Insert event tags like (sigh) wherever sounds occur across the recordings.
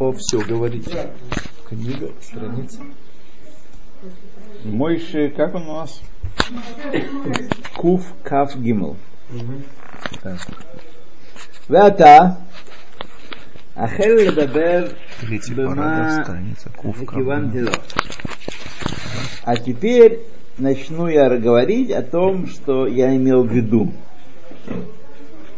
О, все, говорите. Книга, страница. Мойши, как он у нас? Куф Каф Гимл. ועתה, החל לדבר Третий במה параграф, страница Кув התכוונתי לו. А теперь начну я говорить о том, что я имел в виду.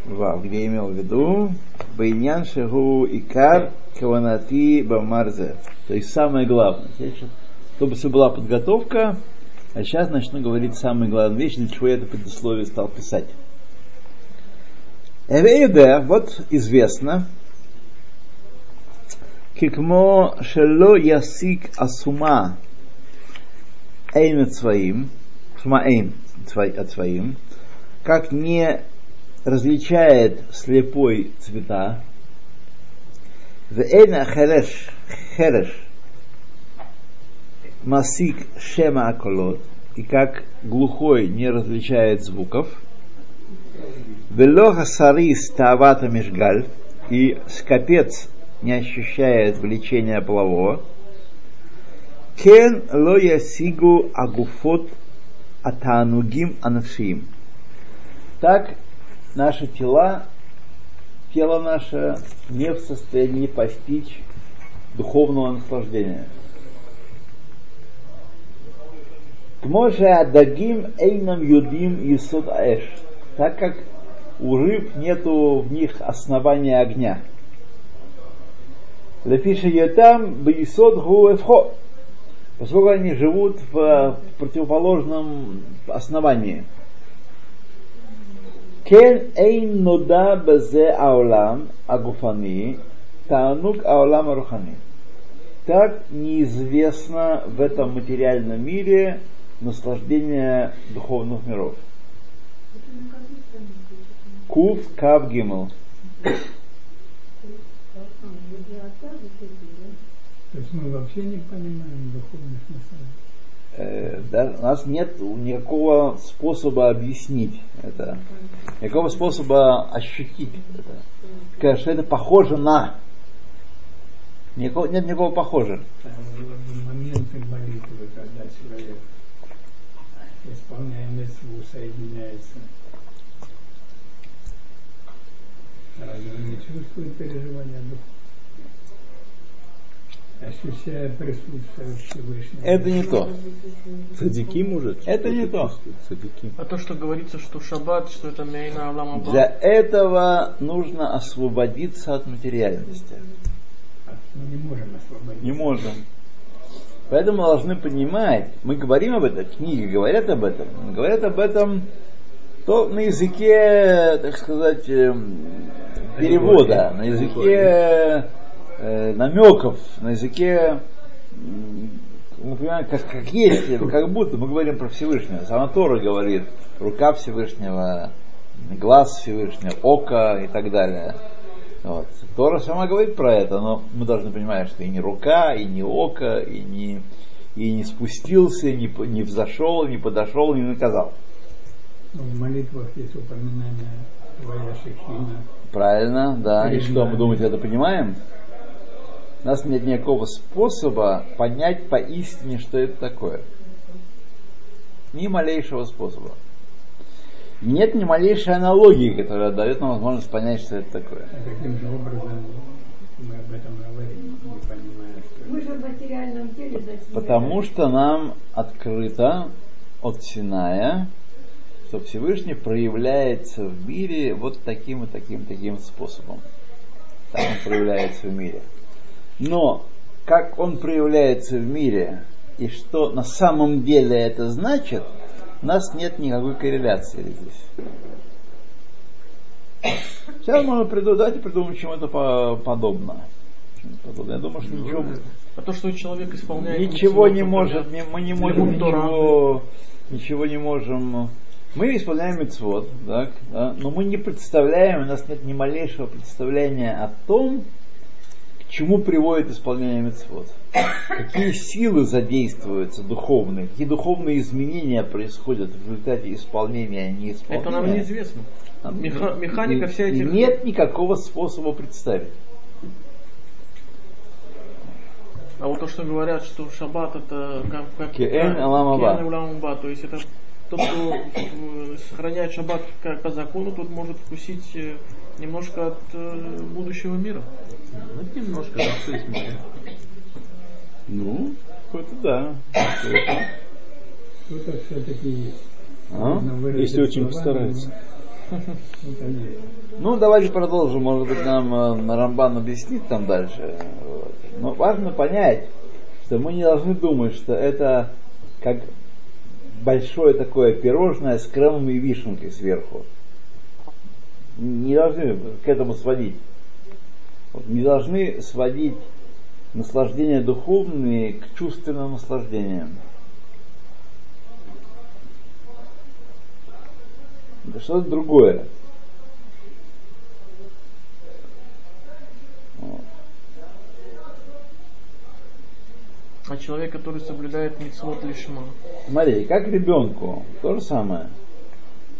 Вау, где я имел в виду? Байнян шагу икар каванати бамарзе. То есть самое главное. Чтобы все была подготовка, а сейчас начну говорить самые главные вещи, для чего я это предусловие стал писать. Эвейде, вот известно, кикмо шело ясик асума эйн своим, сума эйн от своим, как не различает слепой цвета, эйна хереш, хереш, масик шема аколот, и как глухой не различает звуков, велоха сарис таавата межгаль, и скопец не ощущает влечения полового, кен ло ясигу агуфот атанугим анашим. Так наши тела, тело наше не в состоянии постичь духовного наслаждения. Кможе адагим эйнам юдим юсод аэш. Так как у рыб нету в них основания огня. Лефиша йотам бейсод гуэфхо. Поскольку они живут в противоположном основании. Кен эйн нода безе аулам агуфани, таанук аулам арухани. Так неизвестно в этом материальном мире наслаждение духовных миров. Кув Кав Гимл. То есть мы вообще не понимаем духовных наслаждений. Э, да, у нас нет никакого способа объяснить это, никакого способа ощутить это. Сказать, что это похоже на. Никакого, нет никакого похожего. Моменты молитвы, когда человек, исполняя митцву, соединяется. Разве не чувствует переживания духа? Ощущая присутствие Всевышнего. Это не то. Садики может? Это не то. Садики. А то, что говорится, что шаббат, что это мейна алама Для этого нужно освободиться от материальности. Мы не можем освободиться. Не можем. Поэтому мы должны понимать, мы говорим об этом, книги говорят об этом, говорят об этом то на языке, так сказать, эм, перевода, на языке э, намеков, на языке, мы понимаем, как, как есть, как будто мы говорим про Всевышнего. Сама Тора говорит, рука Всевышнего, глаз Всевышнего, око и так далее. Вот. Тора сама говорит про это, но мы должны понимать, что и не рука, и не око, и не, и не спустился, и не, не взошел, не подошел, не наказал. В молитвах есть упоминание твоя шехина. Правильно, да. И Перед что, мы думаете, это понимаем? У нас нет никакого способа понять поистине, что это такое. Ни малейшего способа. Нет ни малейшей аналогии, которая дает нам возможность понять, что это такое. А каким же образом мы об этом говорим, не понимая, что Мы же в материальном теле Потому что нам открыто от Синая, что Всевышний проявляется в мире вот таким и таким таким способом. Так он проявляется в мире. Но как он проявляется в мире и что на самом деле это значит, у нас нет никакой корреляции здесь. Сейчас можно придумать, давайте придумаем чему-то по- подобно. Я думаю, что ничего А то, что человек исполняет... Ничего не может, мы не можем ничего, ничего не можем. Мы исполняем мецвод, так, да, но мы не представляем, у нас нет ни малейшего представления о том, чему приводит исполнение мецвод. Какие силы задействуются духовные, какие духовные изменения происходят в результате исполнения, а не исполнения. Это нам неизвестно. Меха- механика вся этих... Нет никакого способа представить. А вот то, что говорят, что шаббат это как, как Киэн как- алам аба. киэн алам аба, то есть это тот, кто э, сохраняет шаббат как по закону, тот может вкусить э, немножко от э, будущего мира. Ну, немножко, да, что есть море. Ну, какой-то да. Что-то все-таки есть. А? Если очень постарается. (laughs) это. Ну, давайте продолжим. Может быть, нам э, Рамбан объяснит там дальше. Вот. Но важно понять, что мы не должны думать, что это как большое такое пирожное с кремом и вишенкой сверху. Не должны к этому сводить. Вот, Не должны сводить наслаждения духовные к чувственным наслаждениям. Это что-то другое. Вот. А человек, который соблюдает митцвот лишма, Смотрите, как ребенку, то же самое.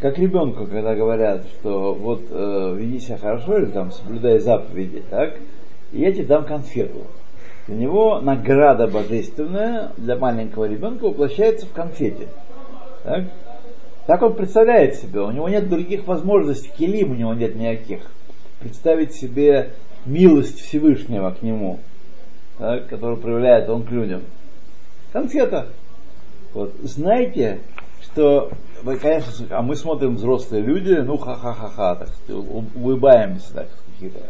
Как ребенку, когда говорят, что вот э, веди себя хорошо или там соблюдай заповеди, так, и я тебе дам конфету. Для него награда божественная для маленького ребенка воплощается в конфете. Так? так он представляет себе, у него нет других возможностей, келим у него нет никаких. Представить себе милость Всевышнего к нему, так, которую проявляет он к людям. Конфета. Вот. Знаете, что вы, конечно, а мы смотрим взрослые люди, ну ха-ха-ха-ха, так сказать, улыбаемся, так какие-то.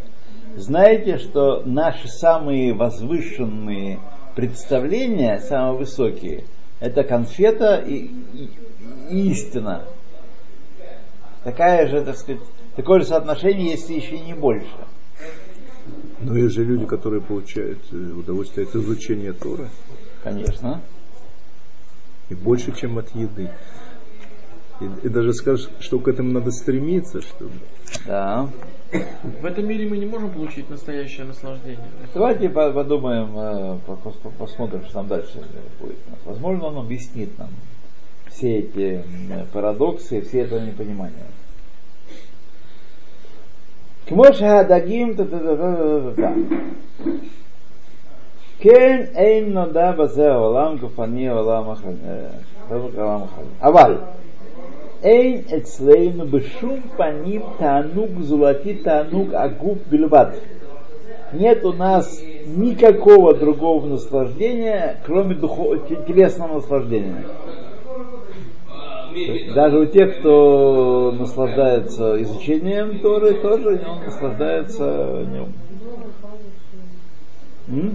Знаете, что наши самые возвышенные представления, самые высокие, это конфета и, и- и истина. Такая же, так сказать, такое же соотношение, если еще не больше. Но есть же люди, которые получают э, удовольствие от изучения Тора. Конечно. И больше, чем от еды. И, и даже скажешь, что к этому надо стремиться, чтобы Да. в этом мире мы не можем получить настоящее наслаждение. Давайте по- подумаем, э, по- по- посмотрим, что там дальше будет. Возможно, он объяснит нам все эти м, парадоксы, все это непонимание. כמו שהדגים, טה-טה-טה-טה-טה-טה. כן אין נודע בזה העולם גופני עולם אחר, אה, עולם אחר. אבל Эйн эцлейну бешум паним танук золоти танук агуб бельбат. Нет у нас никакого другого наслаждения, кроме духов... телесного наслаждения. Даже у тех, кто наслаждается изучением Торы, тоже он наслаждается днем.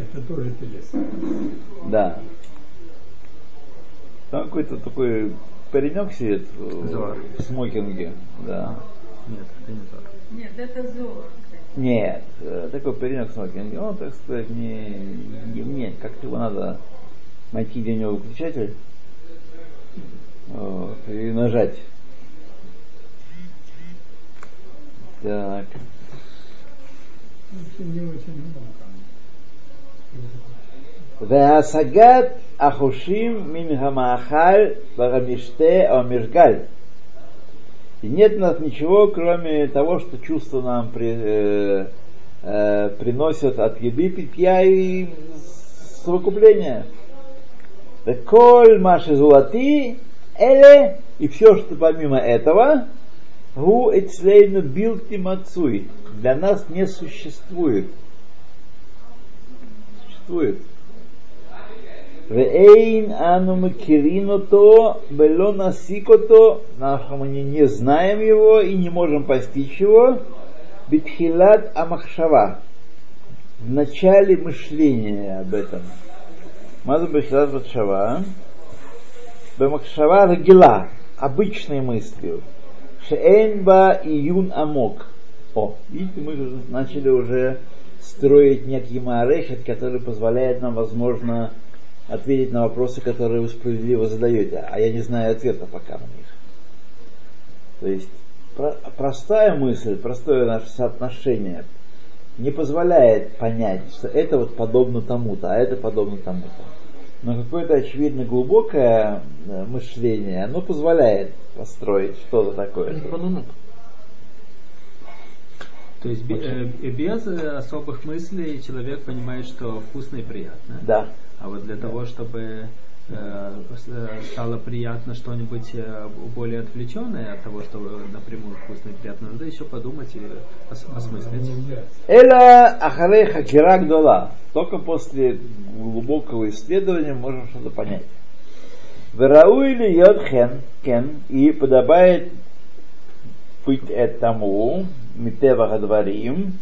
Это тоже телесно. Да. Там какой-то такой паренек сидит в, Зоар. в смокинге. Да. Нет, это не так. Нет, это зор. Нет, э, такой паренек в смокинге. Он, так сказать, не, не мне. Как-то его надо найти где у него выключатель вот, и нажать. Так. Это ахушим мин хамахаль барамиште омиргаль. И нет у нас ничего, кроме того, что чувства нам при, э, э, приносят от еды, питья и совокупления. Коль маши золоти, эле, и все, что помимо этого, гу эцлейну билти мацуй, для нас не существует. Существует. Вейн ану макирин то, бело насик то, мы не, знаем его и не можем постичь его, битхилат амахшава, в начале мышления об этом. Мазу битхилат амахшава, бемахшава рагила, обычной мыслью, шеэнба июн амок. О, видите, мы начали уже строить некий маарехет, который позволяет нам, возможно, ответить на вопросы, которые вы справедливо задаете, а я не знаю ответа пока на них. То есть про- простая мысль, простое наше соотношение не позволяет понять, что это вот подобно тому-то, а это подобно тому-то. Но какое-то очевидно глубокое э, мышление, оно позволяет построить что-то такое. Панунут. То есть бе- э, без э, особых мыслей человек понимает, что вкусно и приятно. Да. А вот для того, чтобы э, с- стало приятно что-нибудь э, более отвлеченное от того, что напрямую вкусно и приятно, надо еще подумать и ос- осмыслить. Эла ахарей хакира гдола. Только после глубокого исследования можем что-то понять. Верауи ли йод хен, кен, и подобает быть этому, митева гадварим,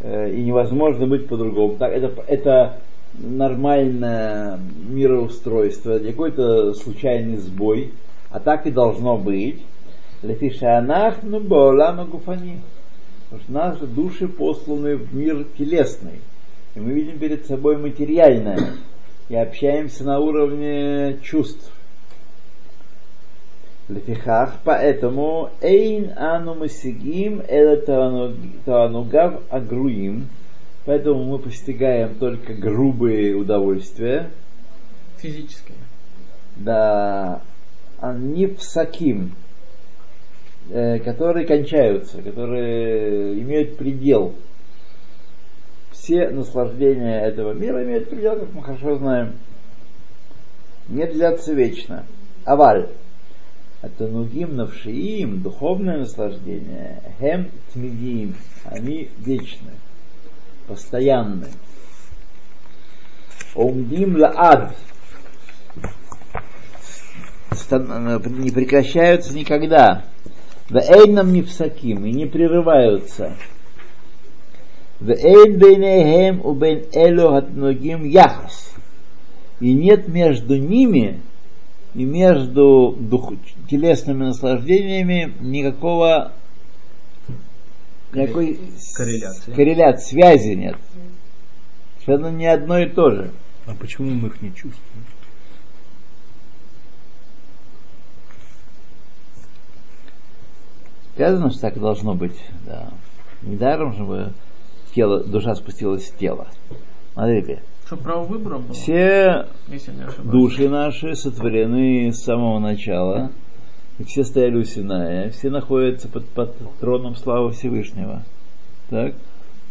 э, и невозможно быть по-другому. Так, это, это нормальное мироустройство, не какой-то случайный сбой, а так и должно быть. Лефишанах ну баолама гуфани. Потому что наши души посланы в мир телесный. И мы видим перед собой материальное. И общаемся на уровне чувств. Лефихах, поэтому эйн ану масигим эла таанугав агруим. Поэтому мы постигаем только грубые удовольствия. Физическое. Да, они псаким, э, которые кончаются, которые имеют предел. Все наслаждения этого мира имеют предел, как мы хорошо знаем. Не длятся вечно. Аваль. Это нугим навшиим, духовное наслаждение, хем тмидим, они вечны, постоянны. Омдим лаад, стан- не прекращаются никогда. Вэйнам не псаким и не прерываются. Вэйн бейнехем у бейн хатногим яхас. И нет между ними и между дух, телесными наслаждениями никакого никакой Корреляции. корреляции, связи нет. Совершенно не одно и то же. А почему мы их не чувствуем? Сказано, что так должно быть. Да. Недаром же мы тело, душа спустилась в тело. Смотрите, Что право выбора было? все души наши сотворены с самого начала, и все стояли у Синая, все находятся под, под троном славы Всевышнего. Так?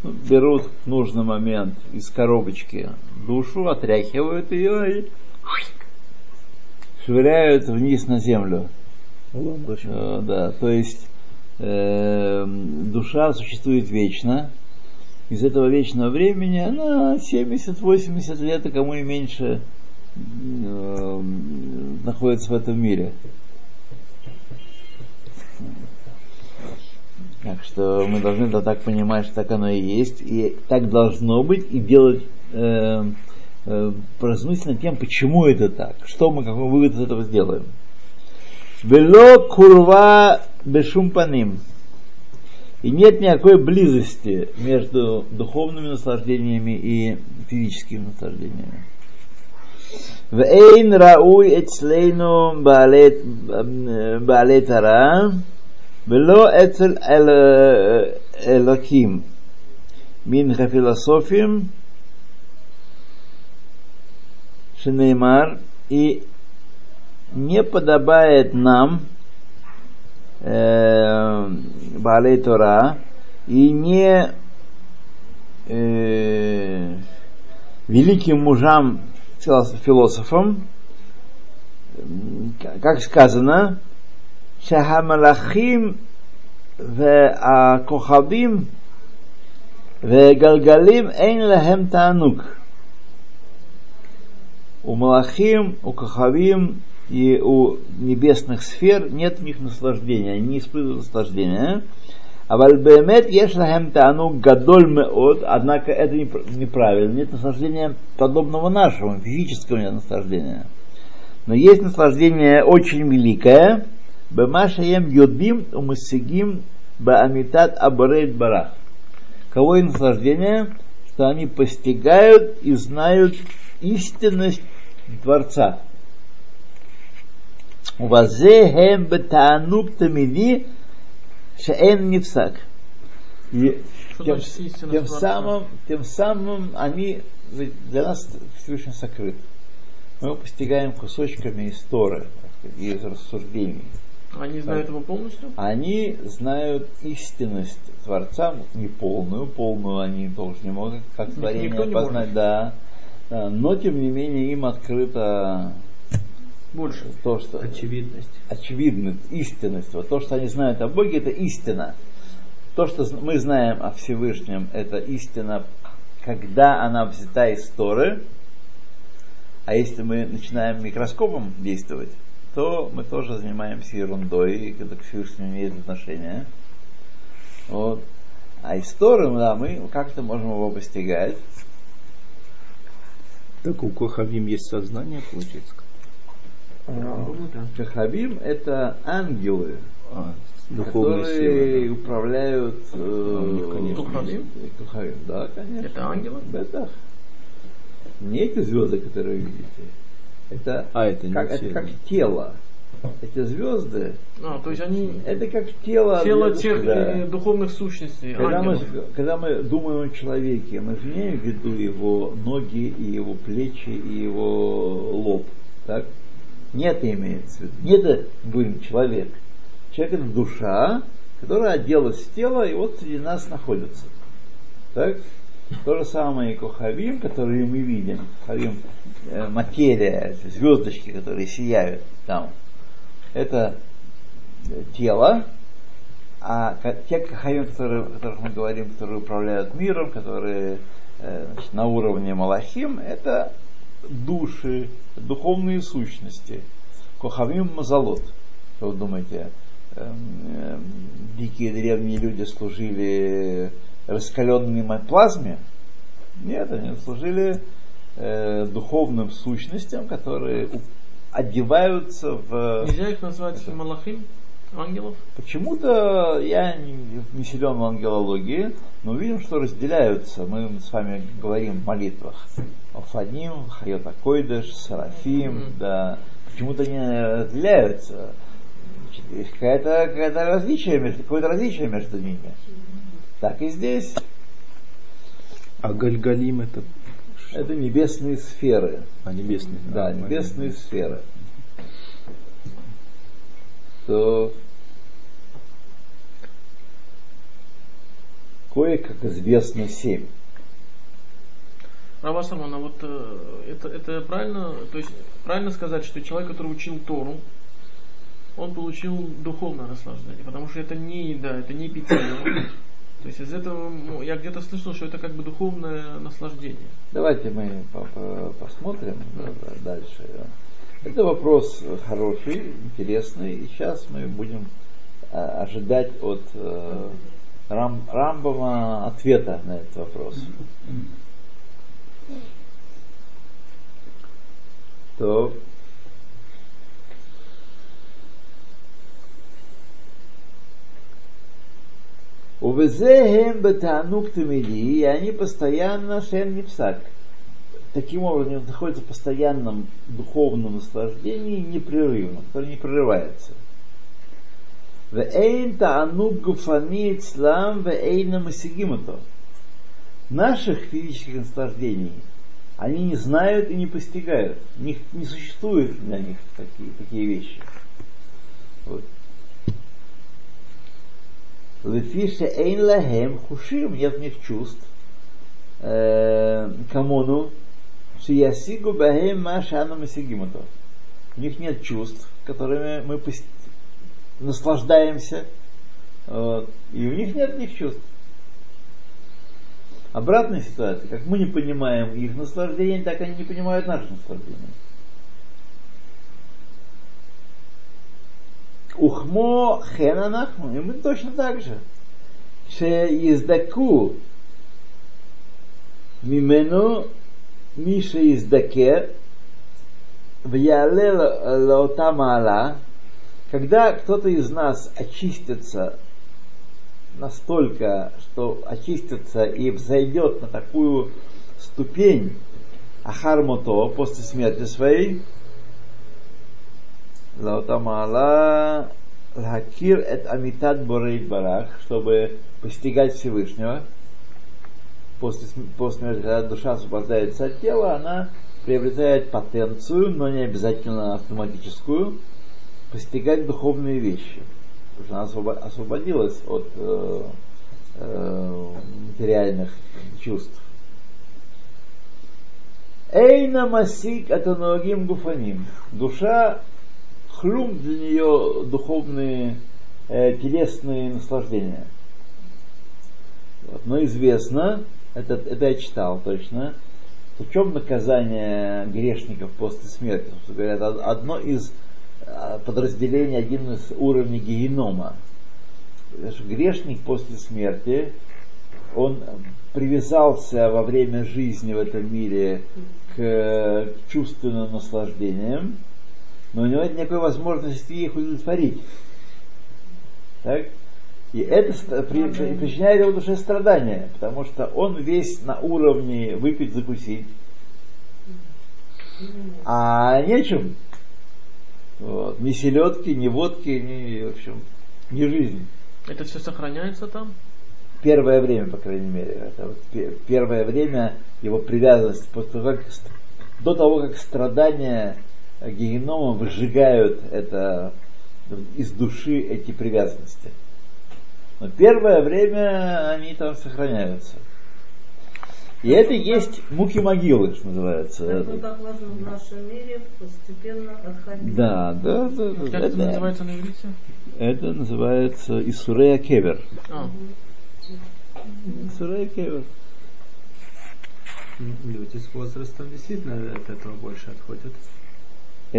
Ну, берут в нужный момент из коробочки душу, отряхивают ее и швыряют вниз на землю. Э, да, то есть э, душа существует вечно. Из этого вечного времени она 70-80 лет, а кому и меньше э, находится в этом мире. Так что мы должны это так понимать, что так оно и есть, и так должно быть, и делать э, э, над тем, почему это так, что мы, какой вывод из этого сделаем. Вело курва бешумпаним. И нет никакой близости между духовными наслаждениями и физическими наслаждениями. В эйн рауй эцлейну эм, баалетара, вело эцель элаким, э, минха философим, Шенеймар, и не подобает нам э, Баалей Тора и не э, великим мужам философам, как сказано, Шахамалахим в Кохабим в Галгалим Эйн Лахем Танук. У Малахим, у Кохавим и у небесных сфер нет в них наслаждения, они не испытывают наслаждения. А вальбемет ешлахем тану гадоль меот, однако это неправильно, нет наслаждения подобного нашему, физического нет наслаждения. Но есть наслаждение очень великое, бемашаем йодим умасигим баамитат абарейт барах. Кого и наслаждение, что они постигают и знают истинность Творца. Вазехем бетанук тамиди шеэн нефсак. И тем, тем самым, тем самым они для нас Всевышний сокрыт. Мы его постигаем кусочками из Торы, так сказать, из рассуждений. Они знают его полностью? Они знают истинность Творца, не полную, полную они тоже не могут, как творение познать, да. Да, Но, тем не менее, им открыто Больше. то, что Очевидность. очевидность, истинность. Вот то, что они знают о Боге, это истина. То, что мы знаем о Всевышнем, это истина, когда она взята из Торы. А если мы начинаем микроскопом действовать, то мы тоже занимаемся ерундой, это к Всевышнему имеет отношение. Вот. А из Торы, да, мы как-то можем его постигать. Так у Кохавим есть сознание, получается. Да. Кахабим это ангелы, А, духовные которые силы. управляют э, Ну, да, конечно. Это ангелы? Это не эти звезды, которые вы видите. Это, А, это не как, это как да. тело. Эти звезды, А, то есть они это как тело. тело звезд, тех да. э, духовных сущностей, Когда мы, когда мы думаем о человеке, мы же имеем в виду его ноги, и его плечи, и его лоб. Так? Не это имеется в виду. Не это говорим человек. Человек это душа, которая оделась в тело, и вот среди нас находится. Так? То же самое и Кохавим, которые мы видим. Кохавим э, материя, звездочки, которые сияют там. Это э, тело, а те кахаим, которые, о которых мы говорим, которые управляют миром, которые э, значит, на уровне Малахим, это души, духовные сущности. Кохавим Мазалот. Что вы думаете, эм, эм, дикие древние люди служили раскаленной плазме? Нет, они служили э, духовным сущностям, которые одеваются в... Нельзя их назвать малахим, ангелов? Почему-то я не, силен в ангелологии, но видим, что разделяются. Мы с вами говорим в молитвах. Алфаним, Хайота Койдыш, Сарафим, Мгм. да. Почему-то они разделяются. Есть какое-то, какое-то различие между, какое-то различие между ними. Так и здесь. А Гальгалим это Это небесные сферы. а, небесный. Да, А, небесные сферы. То кое, как известно, семь. Рава Сарман, а вот э, это, это правильно, то есть правильно сказать, что человек, который учил Тору, он получил духовное наслаждение, потому что это не еда, это не питье. То есть из этого ну, я где-то слышал, что это как бы духовное наслаждение. Давайте мы по- по- посмотрим да, дальше. Это вопрос хороший, интересный, и сейчас мы будем э, ожидать от Рам, Рамбама ответа на этот вопрос. То Увезеем бетанук тумиди, и они постоянно шен нипсак. Таким образом, они находятся в постоянном духовном наслаждении непрерывно, которое не прерывается. Вэйн таанук гуфани ицлам вэйна масигимато. Наших физических наслаждений они не знают и не постигают. Них не существует для них такие, такие вещи. Вот. Лефише эйн лахем хушим, нет у них чувств. Э, Камону, шиясигу бахем машану масигимото. У них нет чувств, которыми мы пос- наслаждаемся. Вот. И у них нет этих чувств. Обратная ситуация, как мы не понимаем их наслаждение, так они не понимают наше наслаждение. Ухмо хенанахну, и мы точно так же. Ше издаку мимену миша издаке вяле лаота маала, когда кто-то из нас очистится настолько, что очистится и взойдет на такую ступень Ахармото после смерти своей, Лаутамала Лакир эт Амитат Борейт Барах, чтобы постигать Всевышнего. После, после смерти, когда душа освобождается от тела, она приобретает потенцию, но не обязательно автоматическую, постигать духовные вещи. Потому что она освобо- освободилась от э, э, материальных чувств. Эйна масик атаногим гуфаним. Душа хлюм для нее духовные э, телесные наслаждения. Вот. Но известно, это, это я читал точно, в чем наказание грешников после смерти? Говорят, одно из э, подразделений, один из уровней генома. Грешник после смерти, он привязался во время жизни в этом мире к чувственным наслаждениям, но у него нет никакой возможности их удовлетворить. Так? И это при, причиняет его душе страдания, потому что он весь на уровне выпить, закусить, а нечем. Вот. Ни селедки, ни водки, ни, в общем, ни жизнь. Это все сохраняется там? Первое время, по крайней мере. Это вот первое время его привязанность, после того, как, до того, как страдания генома выжигают это из души эти привязанности. Но первое время они там сохраняются. И это есть муки могилы, что называется. Это так важно в нашем мире постепенно отходить. Да, да, да. да. Как это, называется на иврите? Это называется Исурея Кевер. А. Исурея Кевер. Люди с возрастом действительно от этого больше отходят. Э,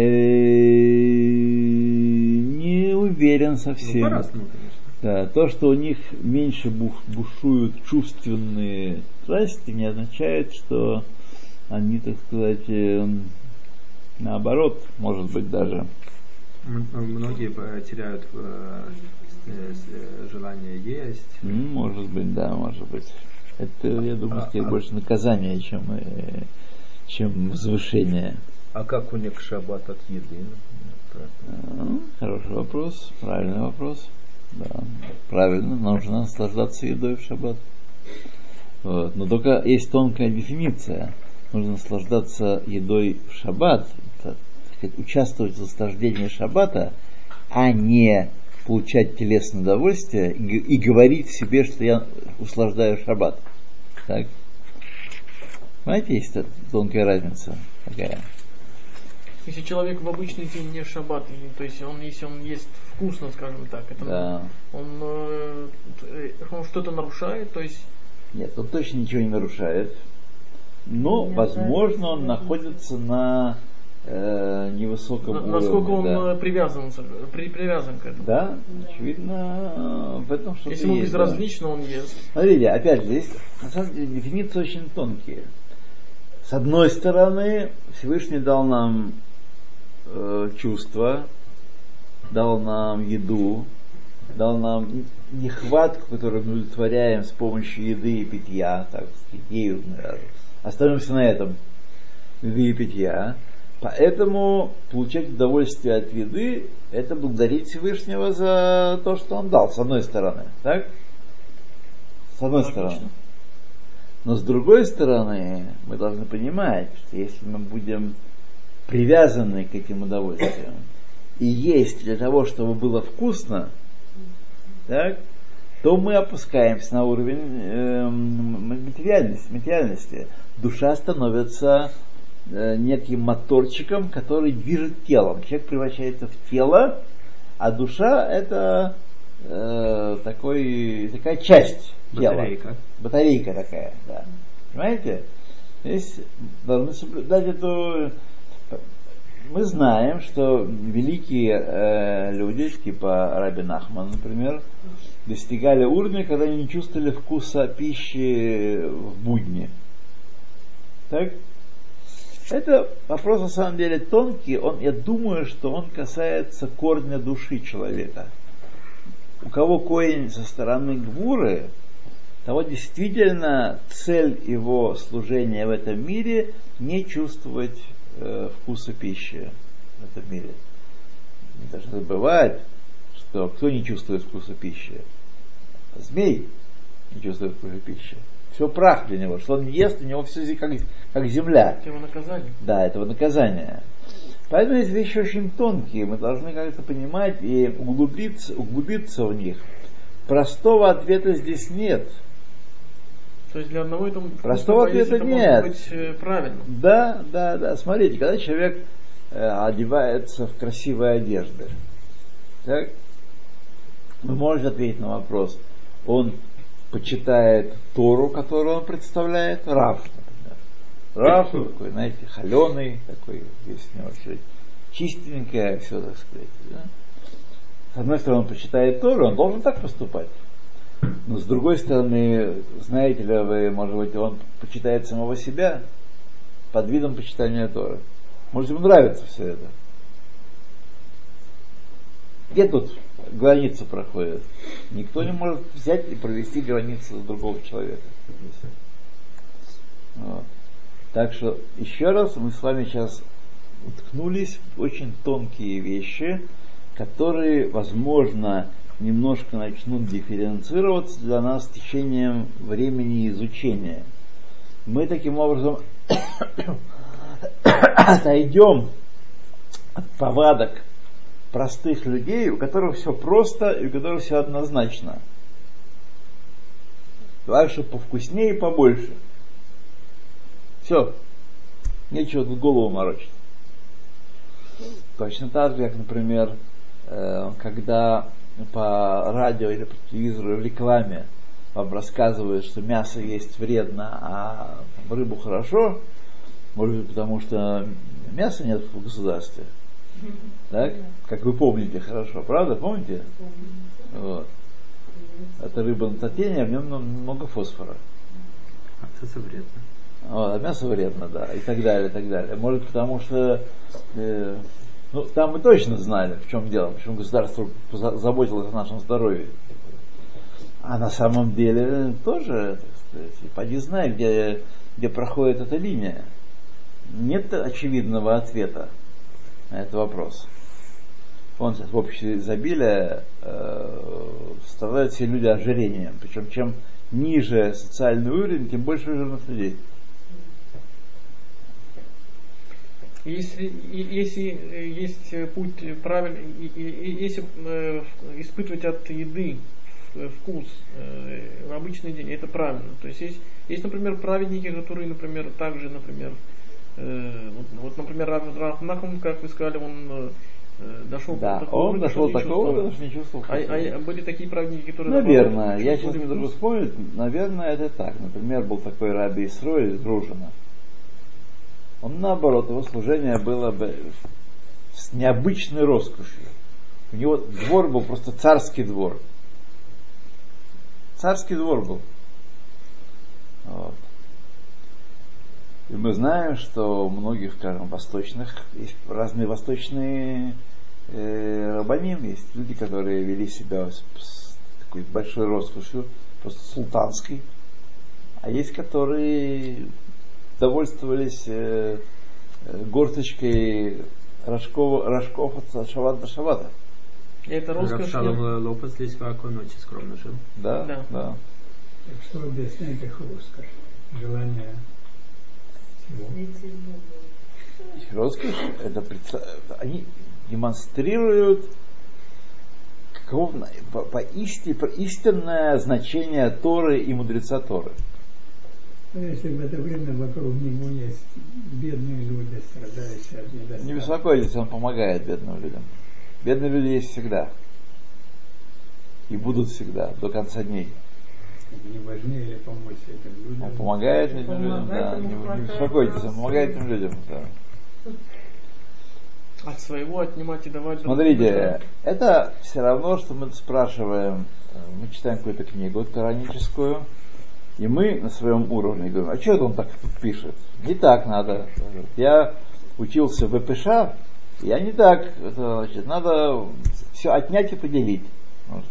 не уверен Ну, совсем. по-разному. Да, то, что у них меньше бух- бушуют чувственные страсти, не означает, что они, так сказать, э, наоборот, может быть, даже. Многие э, теряют э, э, желание есть. Может быть, да, может быть. Это, я думаю, А- скорее а- больше наказание, чем, э, чем возвышение. А как у них шаббат от еды? А, Хороший вопрос, правильный вопрос. Да, правильно, нужно наслаждаться едой в шаббат. Вот. Но только есть тонкая дефиниция. Нужно наслаждаться едой в шаббат, это, сказать, участвовать в наслаждении шаббата, а не получать телесное удовольствие и, и говорить себе, что я услаждаю шаббат. Так? Понимаете, есть тонкая разница такая. Если человек в обычный день не шаббат, то есть он, если он ест вкусно, скажем так, это Да. он, э, э, он что-то нарушает, то есть Нет, он точно ничего не нарушает. Но, Не возможно, он нравится, находится на э, невысоком на- уровне. насколько он да. э, привязан, при, привязан к этому. Да, очевидно, в этом что-то Если ему есть. да. безразлично, он ест. Смотрите, опять же, здесь на самом деле дефиниции очень тонкие. С одной стороны, Всевышний дал нам э, чувства, дал нам еду, дал нам нехватку, которую мы удовлетворяем с помощью еды и питья, так сказать, ею. Остановимся на этом. Еды и питья. Поэтому получать удовольствие от еды – это благодарить Всевышнего за то, что Он дал, с одной стороны. Так? С одной Логично. стороны. Но с другой стороны, мы должны понимать, что если мы будем привязаны к этим удовольствиям и есть для того, чтобы было вкусно, так, то мы опускаемся на уровень эм, материальности, материальности. Душа становится э, неким моторчиком, который движет телом. Человек превращается в тело, а душа это э, такой, такая часть тела. Батарейка. Батарейка такая, да. Понимаете? Здесь должны соблюдать эту... Мы знаем, что великие э, люди, типа Раби Нахман, например, достигали уровня, когда они не чувствовали вкуса пищи в будни. Так? Это вопрос на самом деле тонкий. Он, я думаю, что он касается корня души человека. У кого корень со стороны гвуры, того действительно цель его служения в этом мире не чувствовать э, вкуса пищи в этом мире. Не должны забывать, что кто не чувствует вкуса пищи? Змей. не чувствует вкуса пищи. Все прах для него. Что он ест, у него все как, как земля. Это его наказание. Да, этого наказания. Поэтому эти вещи очень тонкие, мы должны как-то понимать и углубиться, углубиться в них. Простого ответа здесь нет. То есть для одного это Простого ответа нет. может быть э, правильно. Да, да, да. Смотрите, когда человек э, одевается в красивые одежды, так, вы можете ответить на вопрос, он почитает Тору, которую он представляет, Раф, например. Раф такой, знаете, холеный, такой, весь у него все чистенькое, все, так сказать. Да? С одной стороны, он почитает Тору, он должен так поступать. Но с другой стороны, знаете ли вы, может быть, он почитает самого себя под видом почитания Торы. Может, ему нравится все это. Где тут граница проходит? Никто не может взять и провести границу другого человека. Вот. Так что, еще раз, мы с вами сейчас уткнулись в очень тонкие вещи, которые, возможно, немножко начнут дифференцироваться для нас с течением времени изучения. Мы таким образом (coughs) отойдем от повадок простых людей, у которых все просто и у которых все однозначно. Дальше повкуснее и побольше. Все. Нечего тут голову морочить. Точно так же, как, например, э, когда по радио или по телевизору в рекламе вам рассказывают, что мясо есть вредно, а рыбу хорошо, может быть, потому что мяса нет в государстве. Так? Как вы помните хорошо, правда? Помните? Вот. Это рыба на татене, а в нем много фосфора. А это вредно. Вот, а мясо вредно, да, и так далее, и так далее. Может, потому что э, ну, там мы точно знали, в чем дело, почему государство заботилось о нашем здоровье. А на самом деле тоже, так сказать, поди знай, где, где проходит эта линия. Нет очевидного ответа на этот вопрос. Он в обществе изобилия э, страдают все люди ожирением. Причем чем ниже социальный уровень, тем больше жирных людей. Если, если есть путь правильный, если э, испытывать от еды вкус э, в обычный день, это правильно. То есть есть, есть например, праведники, которые, например, также, например, э, вот, вот например, Раф Нахум, как вы сказали, он дошел да, до такого, он дошел до такого, что не чувствовал. А, а были такие праведники, которые... Наверное, я сейчас не могу вспомнить, наверное, это так. Например, был такой раби Исрой из Дружина. Он наоборот, его служение было бы с необычной роскошью. У него двор был просто царский двор. Царский двор был. Вот. И мы знаем, что у многих, скажем, восточных, есть разные восточные э, рабаним, есть люди, которые вели себя с, с такой большой роскошью, просто султанской, а есть, которые довольствовались э, горсточкой рожков, рожков от шавата до шавата. И это роскошь. Шалом Лопес здесь в очень скромно жил. Да, да. да. Так что объясняет их роскошь? Желание всего. Роскошь, это они демонстрируют какого, по, по исти, по истинное значение Торы и мудреца Торы. Но ну, если в это время вокруг него есть бедные люди, страдающие от недостатка. Не беспокойтесь, он помогает бедным людям. Бедные люди есть всегда. И будут всегда, до конца дней. Не важнее ли помочь этим людям? Он помогает этим людям, да. Не, не беспокойтесь, он помогает этим людям, да. От своего отнимать и давать Смотрите, это все равно, что мы спрашиваем, э, мы читаем какую-то книгу кораническую, и мы на своем уровне говорим, а что он так пишет? Не так надо. Я учился в ВПШ, я не так. Это, значит, надо все отнять и поделить. Нужно.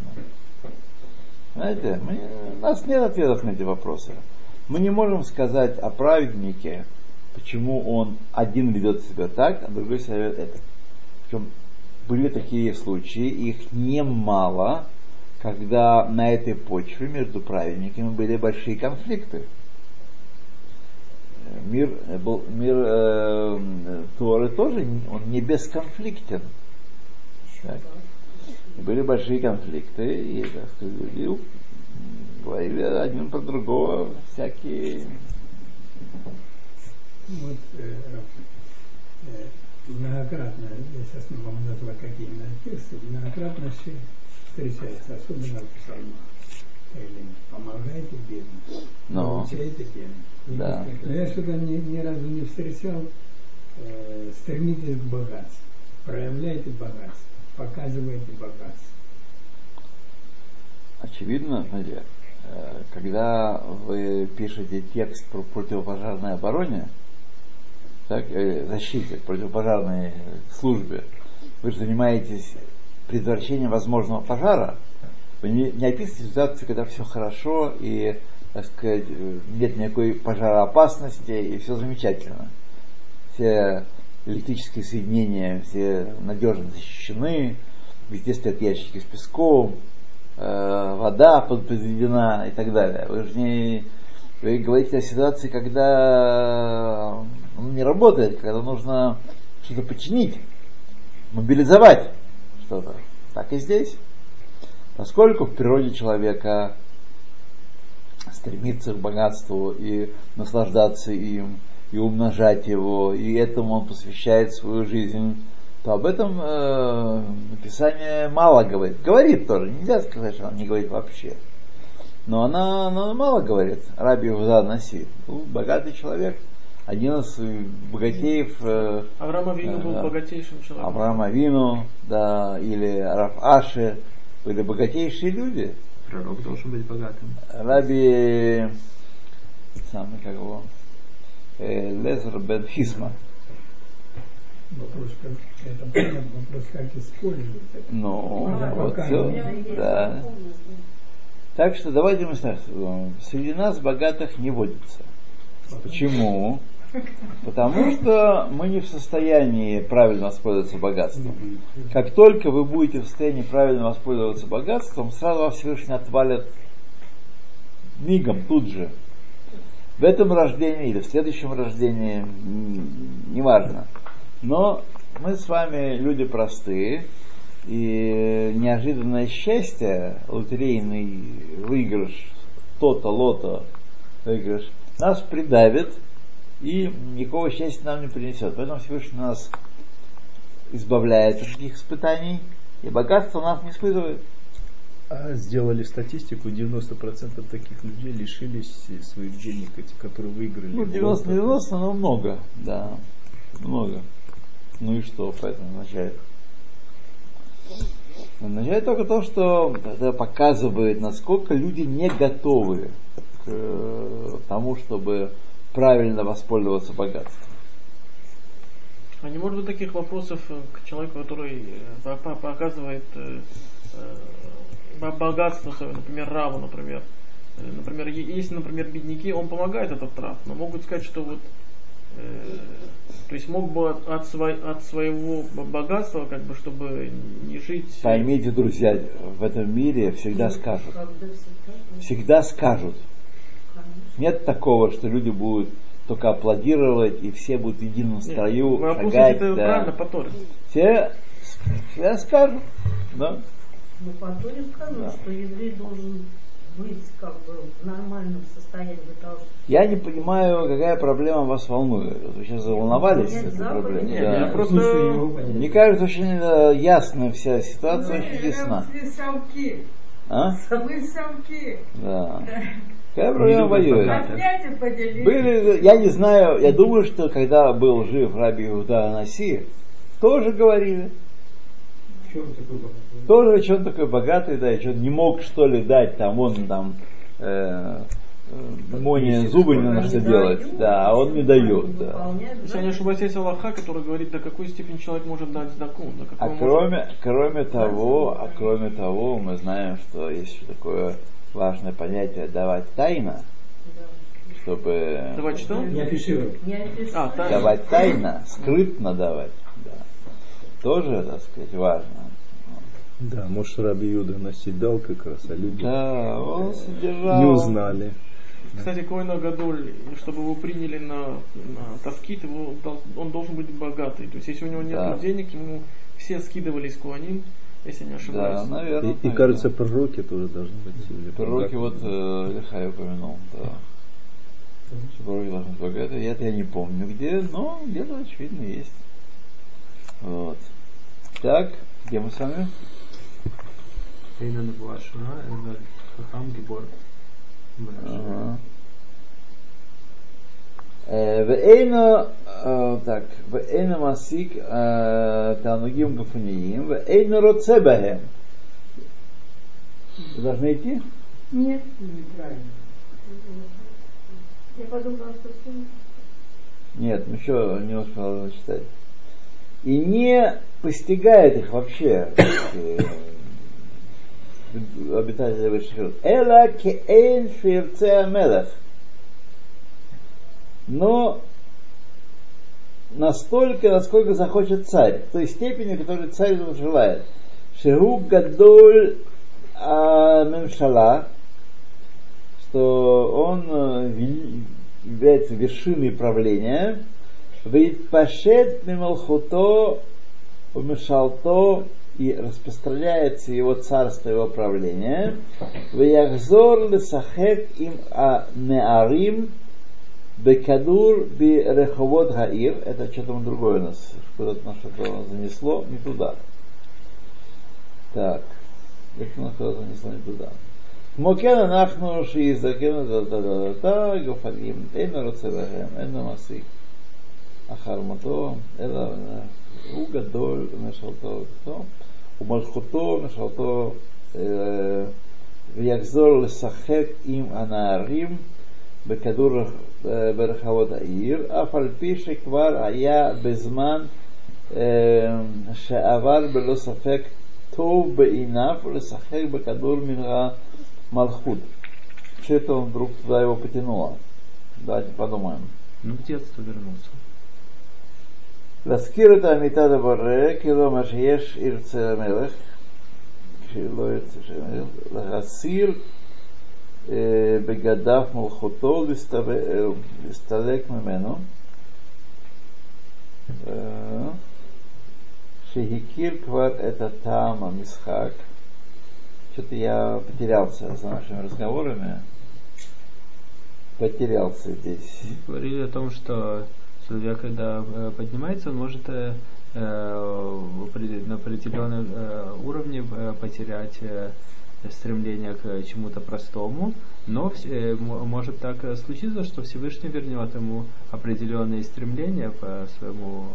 Знаете, мы, у нас нет ответов на эти вопросы. Мы не можем сказать о праведнике, почему он один ведет себя так, а другой себя это. Причем были такие случаи, их немало, когда на этой почве между праведниками были большие конфликты. Мир, был, мир э, Торы тоже не- он не бесконфликтен. Так. Были большие конфликты, и так сказать, люди говорили один про другого всякие Вот э, э, многократно, я сейчас не могу назвать какие именно тексты, многократно все встречается, особенно в псалмах. Помогайте бедным, Но. получайте бедным. Да. Но я что-то ни, ни разу не встречал, э, стремитесь к богатству, проявляйте богатство, показывайте богатство. Очевидно, смотрите, э, когда вы пишете текст про противопожарной обороне, так, э, защите, противопожарной службе, вы же занимаетесь предотвращением возможного пожара, вы не, не описываете ситуацию, когда все хорошо и, так сказать, нет никакой пожароопасности и все замечательно. Все электрические соединения, все надежно защищены, везде стоят ящики с песком, э, вода под- подведена и так далее. Вы же не вы говорите о ситуации, когда он не работает, когда нужно что-то починить, мобилизовать что-то. Так и здесь. Поскольку в природе человека стремиться к богатству и наслаждаться им, и умножать его, и этому он посвящает свою жизнь, то об этом э, Писание мало говорит. Говорит тоже, нельзя сказать, что он не говорит вообще. Но она, она мало говорит. Раби Наси, был богатый человек, один из богатеев э, Авраам Авину был Ага. богатейшим человеком. Авраам Авину, да, или Раф Аши, были богатейшие люди. Пророк должен быть богатым. Раби, самый как его, э, Лезер бен Хисма. Вопрос, как, это понятно, вопрос, как использовать это. Ну, Да, вот да. Так что давайте мы так скажем, среди нас богатых не водится. Почему? Потому что мы не в состоянии правильно воспользоваться богатством. Как только вы будете в состоянии правильно воспользоваться богатством, сразу вас Всевышний отвалят мигом, тут же. В этом рождении или в следующем рождении, неважно. Но мы с вами люди простые, и неожиданное счастье, лотерейный выигрыш, то-то, лото, выигрыш, нас придавит и никакого счастья нам не принесет. Поэтому Всевышний нас избавляет от таких испытаний, и богатство нас не испытывает. А сделали статистику, 90% таких людей лишились своих денег, эти, которые выиграли. Ну, в 90 лото. 90, но много, да, много. Ну и что поэтому означает? Означает только то, что это показывает, насколько люди не готовы к э, тому, чтобы правильно воспользоваться богатством. А не может быть таких вопросов э, к человеку, который э, по- по- показывает э, бо- богатство например, Раву, например. Например, если, например, бедняки, он помогает этот Рав, но могут сказать, что вот то есть мог бы от, свой- от своего богатства, как бы, чтобы не жить. Поймите, друзья, в этом мире всегда скажут. Всегда скажут. Нет такого, что люди будут только аплодировать, и все будут в едином Нет, строю вы опустите шагать. это да. правильно по Торе. Все всегда скажут. Да? Ну, по Торе сказано, Да. что еврей должен быть как бы в нормальном состоянии для того, чтобы Я не понимаю, какая проблема вас волнует. Вы сейчас заволновались Нет, этой проблемой. Нет, Да. я просто- понять. Мне кажется, очень э, ясна вся ситуация, очень ясна. Совки. А? Вы совки. Да. (laughs) Какая проблема воюет? Были, я не знаю, я думаю, что когда был жив Раби Иуда Анаси, тоже говорили. В чем такой богатый? Тоже, что он такой богатый, да, и что он не мог что ли дать, там он там э, э, Моне зубы не на что делать, дают, да, а он не дает, да. Если я не ошибаюсь, есть Аллаха, который говорит, до какой степени человек может дать сдаку. До А может- кроме, кроме того, а кроме того, мы знаем, что есть еще такое важное понятие давать тайно, чтобы Давать что? Не описывают. А, тайно. давать тайно, скрытно давать, да. Тоже, так сказать, важно. Да, может Раби Юда наседал как раз, а люди Да, он содержал... не узнали. Кстати, Коина Гадоль, чтобы его приняли на, на таскит, его, он должен быть богатый. То есть, если у него нет Да. денег, ему все скидывались Куаним, если не Да, ошибаюсь. наверное. И, и кажется, пророки тоже должны быть. Пророки вот э, Лихай упомянул, да. Что Пророки должны быть богатые. Это я не помню где, но где-то очевидно есть. Вот. Так, где мы с вами? Эйна Набуа Шуна, Эйна Хахам Гибор. Ага. Э, Вейна, э, так, Вейна Масик э, Танугим Гафуниим, Вейна Роцебахем. Вы должны идти? Нет, я подумала, что все. Нет, еще не успел читать. И не постигает их вообще э, обитатели высших. Эла кеэйн фирце амелах. Но настолько, насколько захочет царь, в той степени, которой царь желает. Шегу гадоль мемшала, что он э, является вершиной правления, Вейтпашет мималхуто умешалто и распространяется его царство, его правление. Веяхзор лесахек им а неарим бекадур би реховод гаир. Это что-то другое у нас. Куда-то нас что-то занесло не туда. Так. Это нас куда-то занесло не туда. Мокен אנחנו שיזדקנו דתא גופלים, אין רוצה בהם, אין לו מסיק. אחר מותו, אלא הוא גדול ומשרתו אותו, ומלכותו ומשרתו אה, ויחזור לשחק עם הנערים בכדור אה, ברחבות העיר, אף על פי שכבר היה בזמן אה, שעבר בלא ספק טוב בעיניו לשחק בכדור מן המלכות. Что-то он вдруг туда его потянуло. Давайте подумаем. Ну, в детство вернулся. להזכיר את האמיתה לבורא, כאילו מה שיש ירצה המלך, כשלא ירצה שהמלך, להסיר אה, בגדיו מלכותו, להסתו- אה, להסתלק ממנו, אה, שהכיר כבר את הטעם המשחק, что-то я потерялся за нашими разговорами, потерялся здесь. Говорили о том, что человек, когда э, поднимается, он может э, э, в определен- на определенном э, уровне э, потерять э, стремление к чему-то простому, но э, может так э, случиться, что Всевышний вернет ему определенные стремления по своему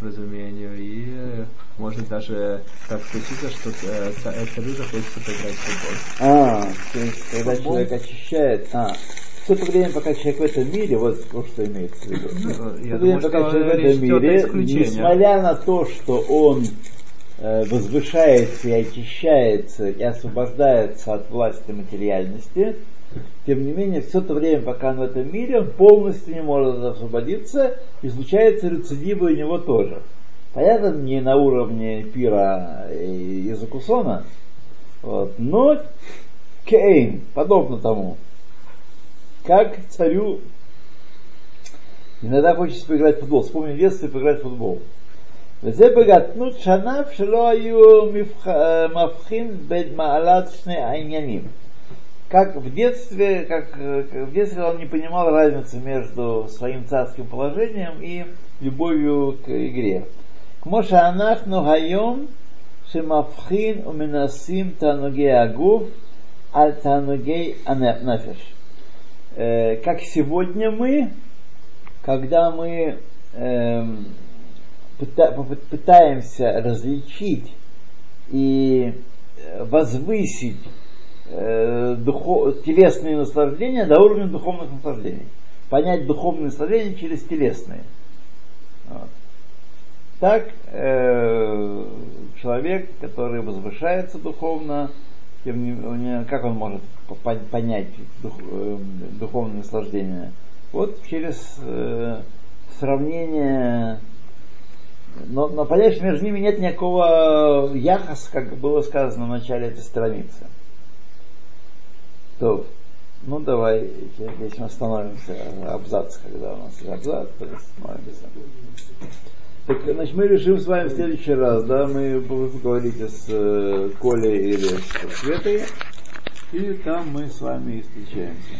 разумению, и э, может даже так случиться, что ца- царю захочется поиграть в футбол. А, то есть, когда Футбол? человек очищает, а, все то время, пока человек в этом мире, вот, вот что имеется в виду. Ну, Все то время, пока что человек в этом мире, несмотря на то, что он возвышается и очищается и освобождается от власти материальности, тем не менее, все то время, пока он в этом мире, он полностью не может освободиться, и случаются рецидивы у него тоже. Понятно, не на уровне пира и Закусона, вот, но Кейн, подобно тому, как царю иногда хочется поиграть в футбол. Вспомни детство и поиграть в футбол. וזה בגתנות שניו שלא היו מבח- מבחין בין מעלת שני העניינים. Как в детстве, как э, как в детстве он не понимал разницы между своим царским положением и любовью к игре. כמו שאנחנו היום שמבחין ומנסים תענוגי הגוף על תענוגי הנפש. Э, Как сегодня мы, когда мы эм, пыта- попы- пытаемся различить и э, возвысить э, духо- телесные наслаждения до уровня духовных наслаждений. Понять духовные наслаждения через телесные. Вот. Так э, человек, который возвышается духовно, тем не как он может по- понять дух- э, духовное наслаждение? Вот через э, сравнение Но, но понятно, между ними нет никакого яхоса, как было сказано в начале этой страницы. То, ну давай, здесь мы остановимся, абзац, когда у нас абзац, то остановимся. Так, значит, мы решим с вами в следующий раз, да, мы вы поговорите с э, Колей или с Светой, и там мы с вами и встречаемся.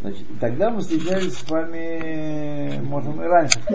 Значит, тогда мы встречались с вами, можем и раньше.